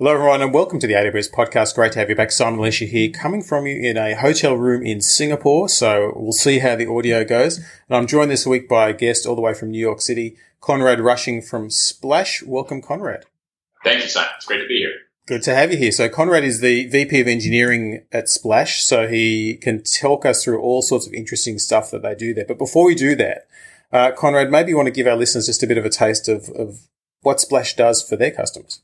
Hello, everyone, and welcome to the AWS podcast. Great to have you back. Simon Elisha here, coming from you in a hotel room in Singapore. So we'll see how the audio goes. And I'm joined this week by a guest all the way from New York City, Conrad Rushing from Splash. Welcome, Conrad. Thank you, Simon. It's great to be here. Good to have you here. So Conrad is the VP of engineering at Splash. So he can talk us through all sorts of interesting stuff that they do there. But before we do that, uh, Conrad, maybe you want to give our listeners just a bit of a taste of, of what Splash does for their customers.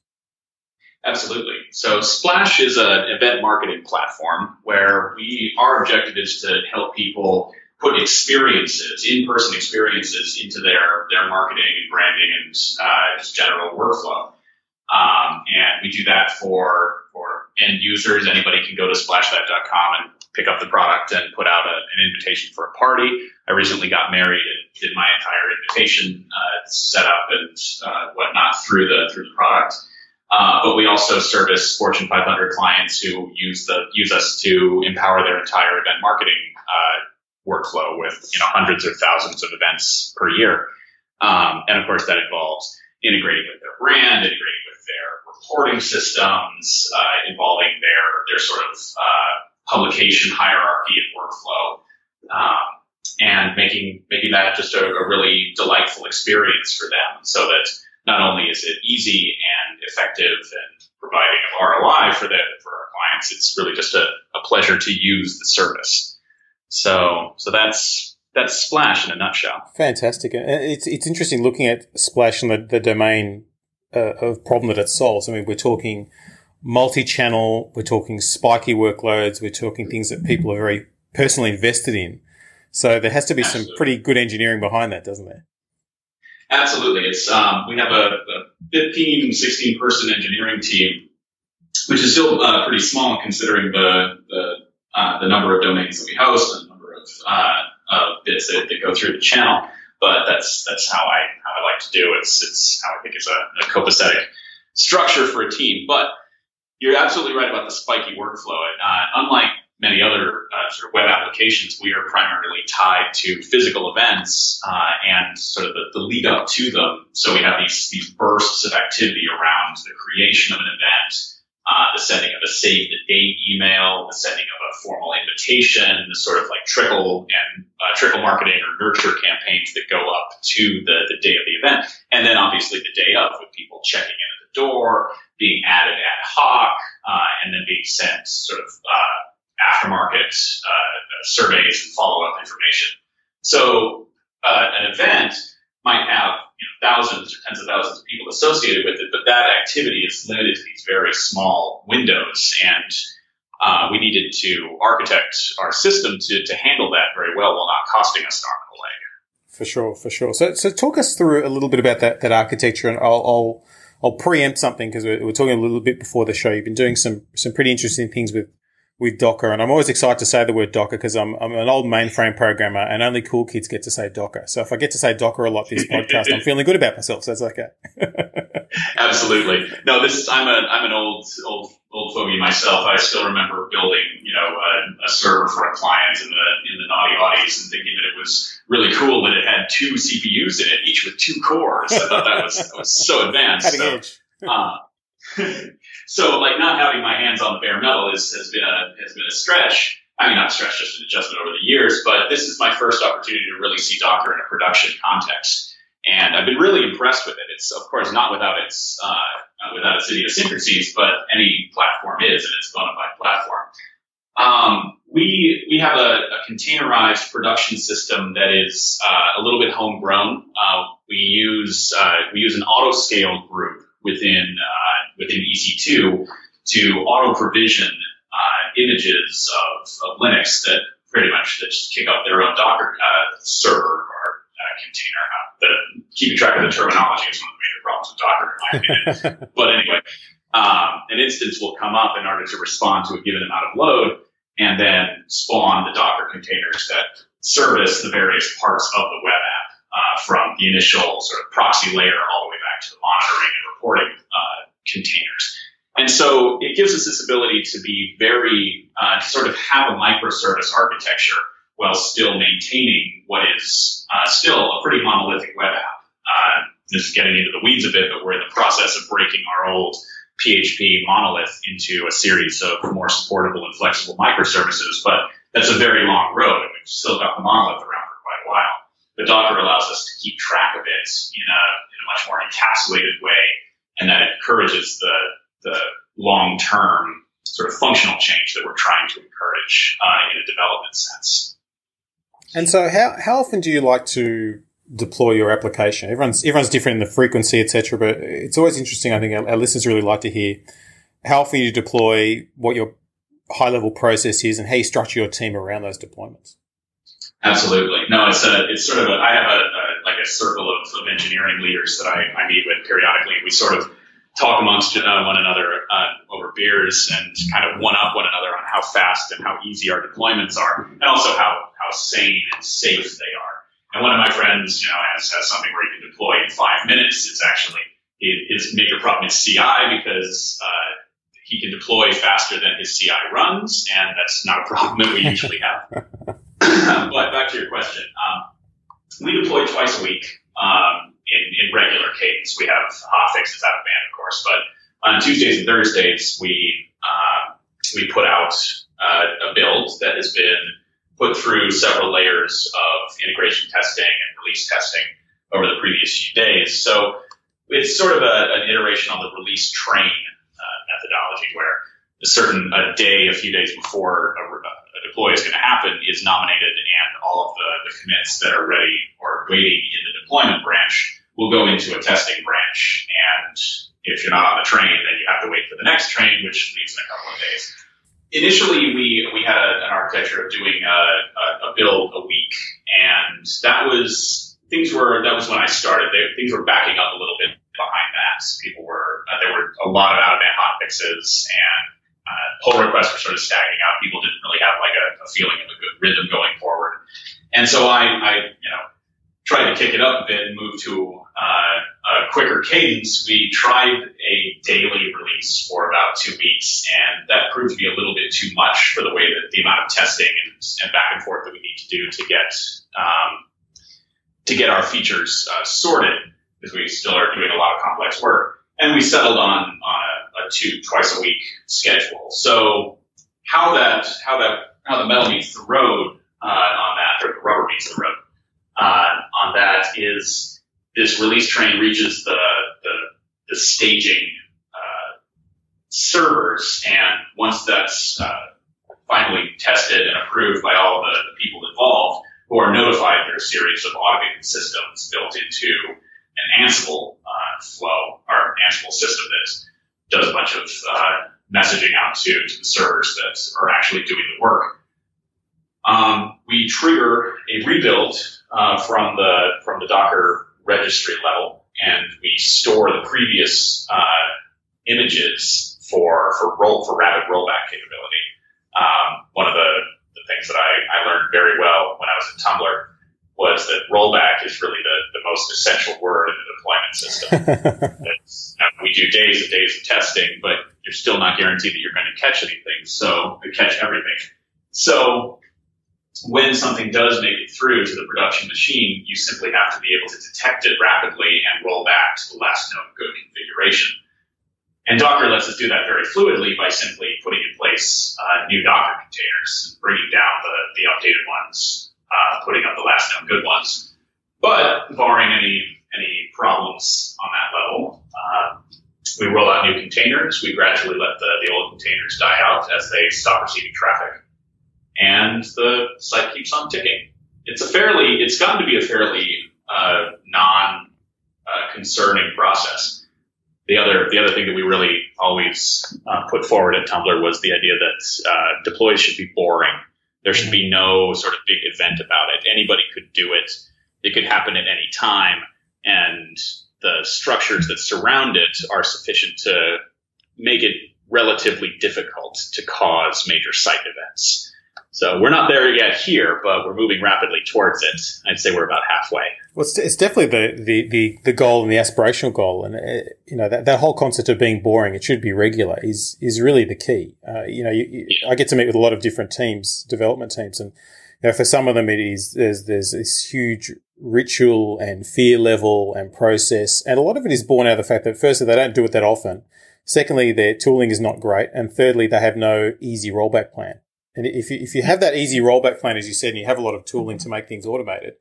Absolutely. So Splash is an event marketing platform where we our objective is to help people put experiences, in-person experiences, into their their marketing and branding and uh, just general workflow. Um, and we do that for for end users. Anybody can go to splashlive.com and pick up the product and put out a, an invitation for a party. I recently got married and did my entire invitation uh, setup and uh, whatnot through the through the product. Uh, but we also service Fortune 500 clients who use the use us to empower their entire event marketing uh, workflow with you know hundreds of thousands of events per year. Um, and of course, that involves integrating with their brand, integrating with their reporting systems, uh, involving their their sort of uh, publication hierarchy and workflow. Um, and making making that just a, a really delightful experience for them, so that not only is it easy and effective and providing an ROI for the for our clients, it's really just a, a pleasure to use the service. So so that's that's Splash in a nutshell. Fantastic. It's it's interesting looking at Splash and the, the domain uh, of problem that it solves. I mean, we're talking multi-channel, we're talking spiky workloads, we're talking things that people are very personally invested in. So there has to be Absolutely. some pretty good engineering behind that, doesn't there? Absolutely. It's um, we have a, a 15, 16 person engineering team, which is still uh, pretty small considering the the, uh, the number of domains that we host and the number of uh, bits that, that, go through the channel. But that's that's how I how I like to do it. It's it's how I think it's a, a copacetic structure for a team. But you're absolutely right about the spiky workflow. Uh, unlike many other uh, sort of web applications, we are primarily tied to physical events uh, and sort of the, the, lead up to them. So we have these, these bursts of activity around the creation of an event, uh, the sending of a save the date email, the sending of a formal invitation, the sort of like trickle and uh, trickle marketing or nurture campaigns that go up to the, the day of the event. And then obviously the day of with people checking in at the door, being added ad hoc, uh, and then being sent sort of uh, aftermarket uh, surveys and follow up information. So uh, an event might have you know, thousands or tens of thousands of people associated with it, but that activity is limited to these very small windows. And uh, we needed to architect our system to, to handle that very well while not costing us an arm and a leg. For sure, for sure. So, so talk us through a little bit about that, that architecture, and I'll, I'll, I'll preempt something because we're, we're, talking a little bit before the show. You've been doing some some pretty interesting things with with Docker. And I'm always excited to say the word Docker because I'm, I'm an old mainframe programmer and only cool kids get to say Docker. So if I get to say Docker a lot this podcast, I'm feeling good about myself. So that's okay. Absolutely. No, this I'm a, I'm an old, old, old fogey myself. I still remember building, you know, a, a server for a client in the, in the naughty aughties and thinking that it was really cool that it had two CPUs in it, each with two cores. I thought that was, that was so advanced. Cutting so, edge. Uh, so like not having my hands on the bare metal is, has been a has been a stretch. I mean, not stretch, just an adjustment over the years. But this is my first opportunity to really see Docker in a production context, and I've been really impressed with it. It's of course not without its uh, without its idiosyncrasies, but any platform is, and it's a bona fide platform. Um, we we have a, a, containerized production system that is uh, a little bit homegrown. Uh, we use uh, we use an auto scale group within uh, within EC2 to auto provision uh, images of, of, Linux that pretty much that just kick up their own Docker uh, server or uh, container. the, keeping track of the terminology is one of the major problems with Docker, in my opinion. but anyway, um, an instance will come up in order to respond to a given amount of load and then spawn the Docker containers that service the various parts of the web app uh, from the initial sort of proxy layer all the way back to the monitoring and reporting uh, containers. And so it gives us this ability to be very, uh, to sort of have a microservice architecture while still maintaining what is uh, still a pretty monolithic web app. Uh, this is getting into the weeds a bit, but we're in the process of breaking our old PHP monolith into a series of more supportable and flexible microservices, but that's a very long road, and we've still got the monolith around for quite a while. But Docker allows us to keep track of it in a, in a much more encapsulated way, and that encourages the, the long-term sort of functional change that we're trying to encourage uh, in a development sense. And so, how, how often do you like to deploy your application? Everyone's everyone's different in the frequency, etc. But it's always interesting. I think our, our, listeners really like to hear how often you deploy, what your high level process is, and how you structure your team around those deployments. Absolutely. No, it's a it's sort of a I have a, a a circle of, of engineering leaders that I, I meet with periodically. We sort of talk amongst uh, one another uh, over beers and kind of one up one another on how fast and how easy our deployments are, and also how how sane and safe they are. And one of my friends, you know, has, has something where he can deploy in five minutes. It's actually his major problem is CI because uh, he can deploy faster than his CI runs, and that's not a problem that we usually have. but back to your question, um, we deploy twice a week. Um, in, in regular cadence. We have hot fixes out of band, of course, but on Tuesdays and Thursdays, we uh, we put out uh, a build that has been put through several layers of integration testing and release testing over the previous few days. So it's sort of a, an iteration on the release train uh, methodology where a certain a day, a few days before a, a deploy is going to happen is nominated all of the, the commits that are ready or waiting in the deployment branch will go into a testing branch. And if you're not on the train, then you have to wait for the next train, which leaves in a couple of days. Initially, we, we had a, an architecture of doing a, a, a, build a week, and that was things were that was when I started. They, things were backing up a little bit behind that. People were uh, there were a lot of out of band hot fixes, and uh, pull requests were sort of stacking up. People didn't really have like a, a feeling of a good rhythm going forward, and so I, I you know tried to kick it up a bit and move to uh, a quicker cadence, we tried a daily release for about two weeks, and that proved to be a little bit too much for the way that the amount of testing and, and back and forth that we need to do to get um, to get our features uh, sorted, because we still are doing a lot of complex work. And we settled on on a, a two twice a week schedule. So how that how that how the metal meets the road uh, on that, or the rubber meets the road uh, on that is this release train reaches the, the, the staging uh, servers, and once that's uh, finally tested and approved by all the, the, people involved, who are notified are a series of automated systems built into an Ansible uh, flow or Ansible system that does a bunch of uh, messaging out to, to the servers that are actually doing the work. Um, we trigger a rebuild uh, from the from the Docker registry level, and we store the previous uh, images for for roll for rapid rollback capability. Um, one of the, the things that I, I learned very well when I was at Tumblr was that rollback is really the, the most essential word in the deployment system. we do days and days of testing, but you're still not guaranteed that you're going to catch anything. So catch everything. So when something does make it through to the production machine, you simply have to be able to detect it rapidly and roll back to the last known good configuration. And Docker lets us do that very fluidly by simply putting in place uh, new Docker containers, and bringing down the, the updated ones, uh, putting up the last known good ones. But barring any any problems on that level, uh, we roll out new containers. We gradually let the, the old containers die out as they stop receiving traffic and the site keeps on ticking. It's a fairly, it's gotten to be a fairly uh, non uh, concerning process. The other, the other thing that we really always uh, put forward at Tumblr was the idea that uh, deploys should be boring. There should be no sort of big event about it. Anybody could do it. It could happen at any time, and the structures that surround it are sufficient to make it relatively difficult to cause major site events. So we're not there yet here, but we're moving rapidly towards it. I'd say we're about halfway. Well, it's, it's definitely the, the, the, the, goal and the aspirational goal. And, uh, you know, that, that whole concept of being boring, it should be regular is, is really the key. Uh, you know, you, yeah. I get to meet with a lot of different teams, development teams. And, you know, for some of them, it is, there's, there's this huge ritual and fear level and process. And a lot of it is born out of the fact that firstly, they don't do it that often. Secondly, their tooling is not great. And thirdly, they have no easy rollback plan. And if you, if you have that easy rollback plan, as you said, and you have a lot of tooling to make things automated,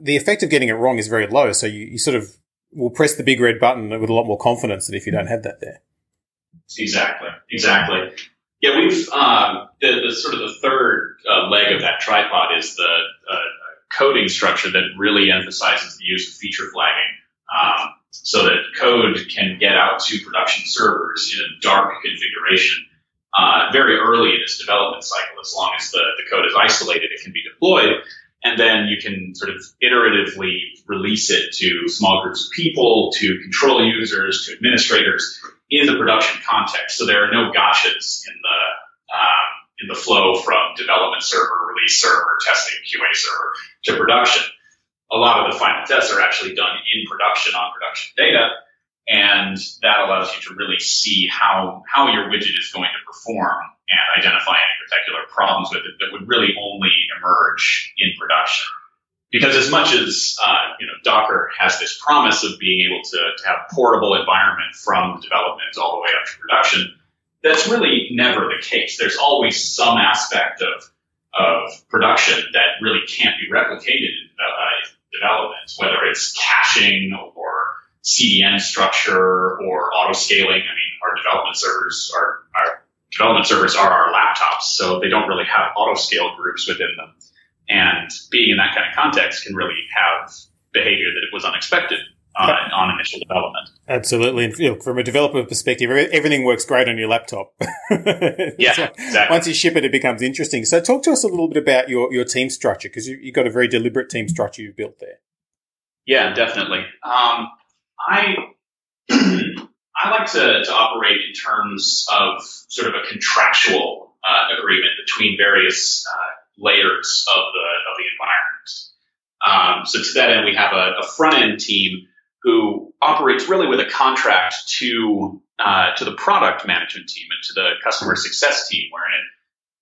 the effect of getting it wrong is very low. So you, you sort of will press the big red button with a lot more confidence than if you don't have that there. Exactly. Exactly. Yeah, we've um, the, the, sort of the third uh, leg of that tripod is the uh, coding structure that really emphasizes the use of feature flagging, um, so that code can get out to production servers in a dark configuration uh, very early in its development cycle. As long as the, the code is isolated, it can be deployed, and then you can sort of iteratively release it to small groups of people, to control users, to administrators in the production context. So there are no gotchas in the um, in the flow from development server, release server, testing, QA server to production. A lot of the final tests are actually done in production on production data, and that allows you to really see how how your widget is going to perform and identify any particular problems with it that would really only emerge in production. Because as much as uh, you know, Docker has this promise of being able to, to have portable environment from development all the way up to production, that's really never the case. There's always some aspect of of production that really can't be replicated in uh, development, whether it's caching or CDN structure or auto scaling. I mean, our development servers are our development servers are our laptops, so they don't really have auto scale groups within them. And being in that kind of context can really have behavior that was unexpected uh, on initial development. Absolutely. And you know, from a developer perspective, everything works great on your laptop. yeah, so exactly. Once you ship it, it becomes interesting. So talk to us a little bit about your, your team structure because you, have got a very deliberate team structure you've built there. Yeah, definitely. Um, I I like to, to operate in terms of sort of a contractual uh, agreement between various uh, layers of the of the environment. Um, so to that end, we have a, a front end team who operates really with a contract to uh, to the product management team and to the customer success team, wherein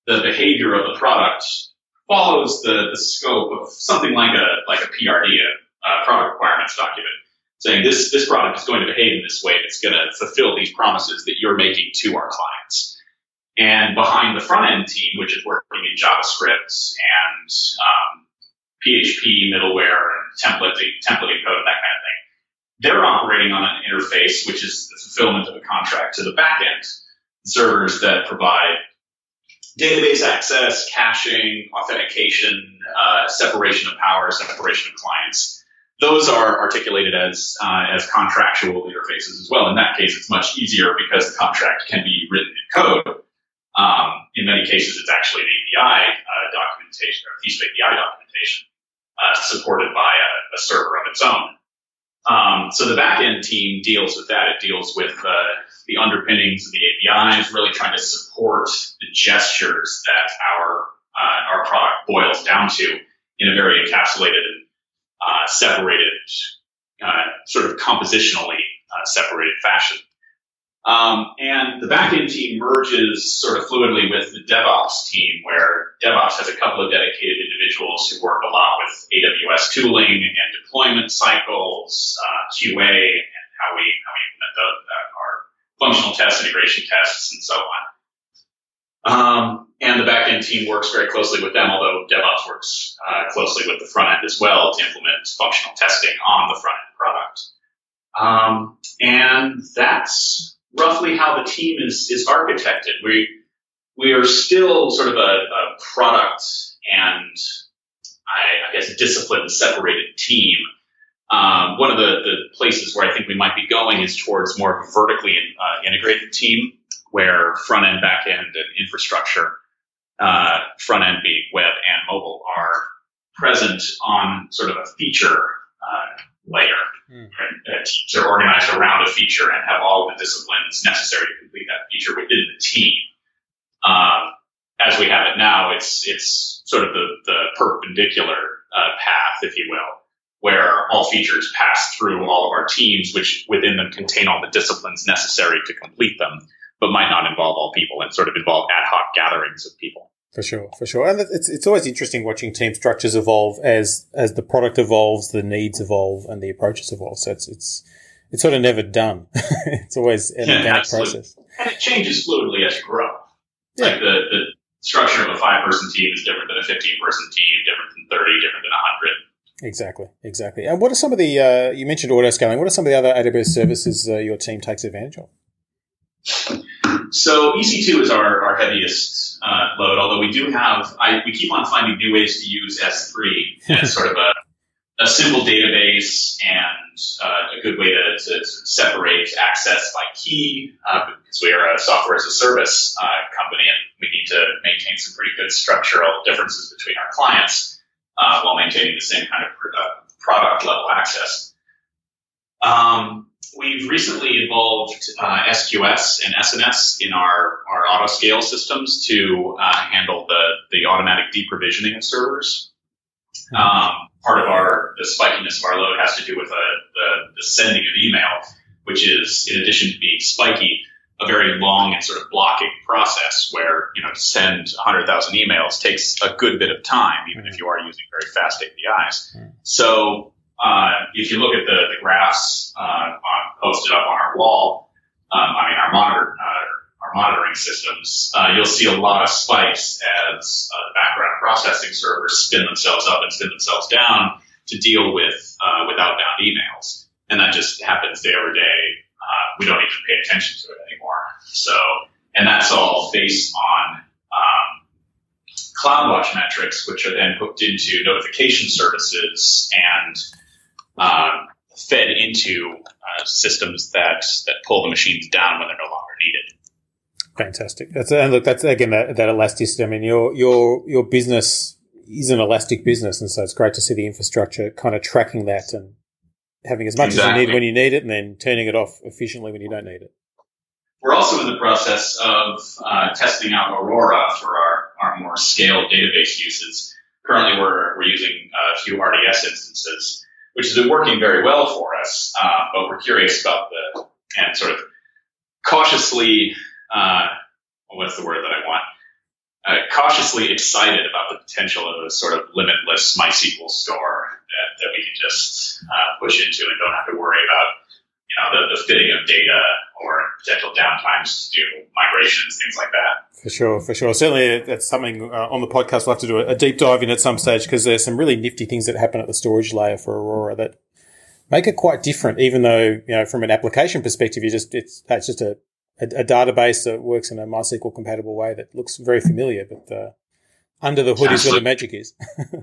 the behavior of the product follows the, the scope of something like a like a PRD, a, a product requirements document, saying this this product is going to behave in this way. and It's going to fulfill these promises that you're making to our clients. And behind the front end team, which is working in JavaScript and um, PHP middleware and templating, templating code and that kind of thing, they're operating on an interface which is the fulfillment of a contract to the backend servers that provide database access, caching, authentication, uh, separation of power, separation of clients. Those are articulated as uh, as contractual interfaces as well. In that case, it's much easier because the contract can be written in code um, in many cases, it's actually an API uh, documentation or a piece of API documentation uh, supported by a, a, server of its own. Um, so the backend team deals with that. It deals with uh, the underpinnings of the APIs, really trying to support the gestures that our uh, our product boils down to in a very encapsulated and uh, separated, uh, sort of compositionally separated fashion. Um, and the backend team merges sort of fluidly with the DevOps team, where DevOps has a couple of dedicated individuals who work a lot with AWS tooling and deployment cycles, uh, QA, and how we how we implement uh, our functional tests, integration tests, and so on. Um, and the backend team works very closely with them, although DevOps works uh, closely with the front end as well to implement functional testing on the front end product. Um, and that's roughly how the team is, is architected. We, we are still sort of a, a product and I, I, guess discipline separated team. Um, one of the, the places where I think we might be going is towards more vertically uh, integrated team where front end, back end, and infrastructure, uh, front end being web and mobile, are present on sort of a feature uh, layer. Mm. Right? teams are organized around a feature and have all the disciplines necessary to complete that feature within the team. Um, as we have it now, it's it's sort of the, the perpendicular uh, path, if you will, where all features pass through all of our teams, which within them contain all the disciplines necessary to complete them, but might not involve all people and sort of involve ad hoc gatherings of people. For sure, for sure, and it's it's always interesting watching team structures evolve as as the product evolves, the needs evolve, and the approaches evolve. So it's it's it's sort of never done. it's always an Yeah, organic absolutely. process. And it changes fluidly as you grow. Yeah. Like the, the structure of a five person team is different than a 15 person team, different than 30, different than 100. Exactly, exactly. And what are some of the, uh, you mentioned auto scaling, what are some of the other AWS services uh, your team takes advantage of? So EC2 is our, our heaviest uh, load, although we do have, I, we keep on finding new ways to use S3 as sort of a, a simple database and uh, a good way to, to separate access by key, uh, because we are a software as a service uh, company and we need to maintain some pretty good structural differences between our clients uh, while maintaining the same kind of uh, product level access. Um, we've recently involved uh, SQS and SNS in our, our auto scale systems to uh, handle the, the automatic deprovisioning of servers. Um, part of our the spikiness of our load has to do with uh, the, the sending of email, which is in addition to being spiky, a very long and sort of blocking process where you know to send 100,000 emails takes a good bit of time, even if you are using very fast APIs. So uh, if you look at the, the graphs uh, on, posted up on our wall, um, I mean our monitor, uh, our monitoring systems, uh, you'll see a lot of spikes as uh, background processing servers spin themselves up and spin themselves down to deal with uh, with outbound emails, and that just happens day over day. We don't even pay attention to it anymore. So, and that's all based on um, CloudWatch metrics, which are then hooked into notification services and um, fed into uh, systems that that pull the machines down when they're no longer needed. Fantastic. That's and look, that's again that, that elasticity. I mean, your your your business is an elastic business, and so it's great to see the infrastructure kind of tracking that and having as much as you need when you need it, and then turning it off efficiently when you don't need it. We're also in the process of uh, testing out Aurora for our, our more scaled database uses. Currently, we're, we're using a few RDS instances, which has been working very well for us, uh, but we're curious about the, and sort of cautiously, uh, what's the word that I want? Uh, cautiously excited about the potential of a sort of limitless MySQL store that, that we can just uh, push into and don't have to worry about you know, the, the fitting of data or potential downtimes to do migrations, things like that. For sure, for sure. Certainly, that's something uh, on the podcast we'll have to do a, deep dive in at some stage because there's some really nifty things that happen at the storage layer for Aurora that make it quite different. Even though you know, from an application perspective, you just it's it's just a, a, a database that works in a MySQL compatible way that looks very familiar, but uh, under the hood is where the magic is.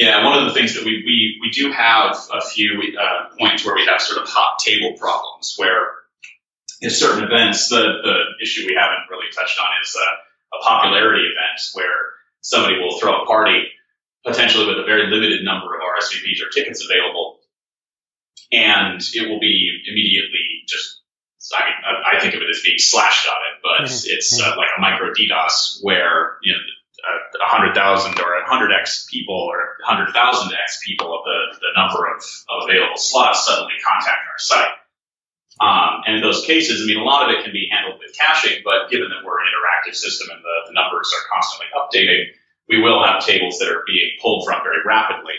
Yeah, one of the things that we, we, we do have a few uh, points where we have sort of hot table problems where in certain events, the, the issue we haven't really touched on is a, a popularity event where somebody will throw a party potentially with a very limited number of RSVPs or tickets available. And it will be immediately just, I mean, I, I think of it as being slashed on it, but Mhm. it's uh, like a micro DDoS where, you know, a hundred thousand or a hundred X people or a hundred thousand X people of the, the number of, of available slots suddenly contact our site. Um, and in those cases, I mean, a lot of it can be handled with caching, but given that we're an interactive system and the, the numbers are constantly updating, we will have tables that are being pulled from very rapidly.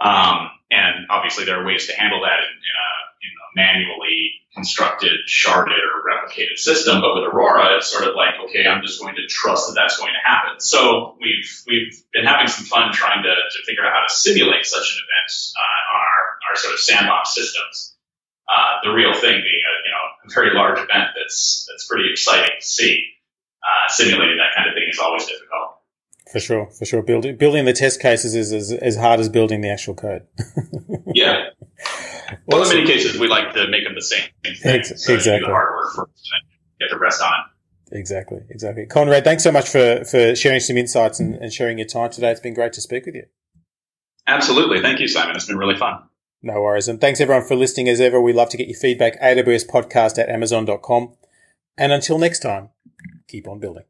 Um, and obviously there are ways to handle that in, in, a, in a manually constructed, sharded or replicated system. But with Aurora, it's sort of like, okay, I'm just going to trust that that's going to happen. So we've, we've been having some fun trying to, to figure out how to simulate such an event, uh, on our, our sort of sandbox systems. Uh, the real thing being a, you know, a very large event that's, that's pretty exciting to see. Uh, simulating that kind of thing is always difficult. For sure, for sure. Building building the test cases is as, as hard as building the actual code. Yeah. Well, in many cases, we like to make them the same thing. So exactly. the hard work first and get the rest on it. Exactly, exactly. Conrad, thanks so much for, for sharing some insights and, and sharing your time today. It's been great to speak with you. Absolutely. Thank you, Simon. It's been really fun. No worries. And thanks everyone for listening. As ever, we love to get your feedback. AWS podcast at amazon.com. And until next time, keep on building.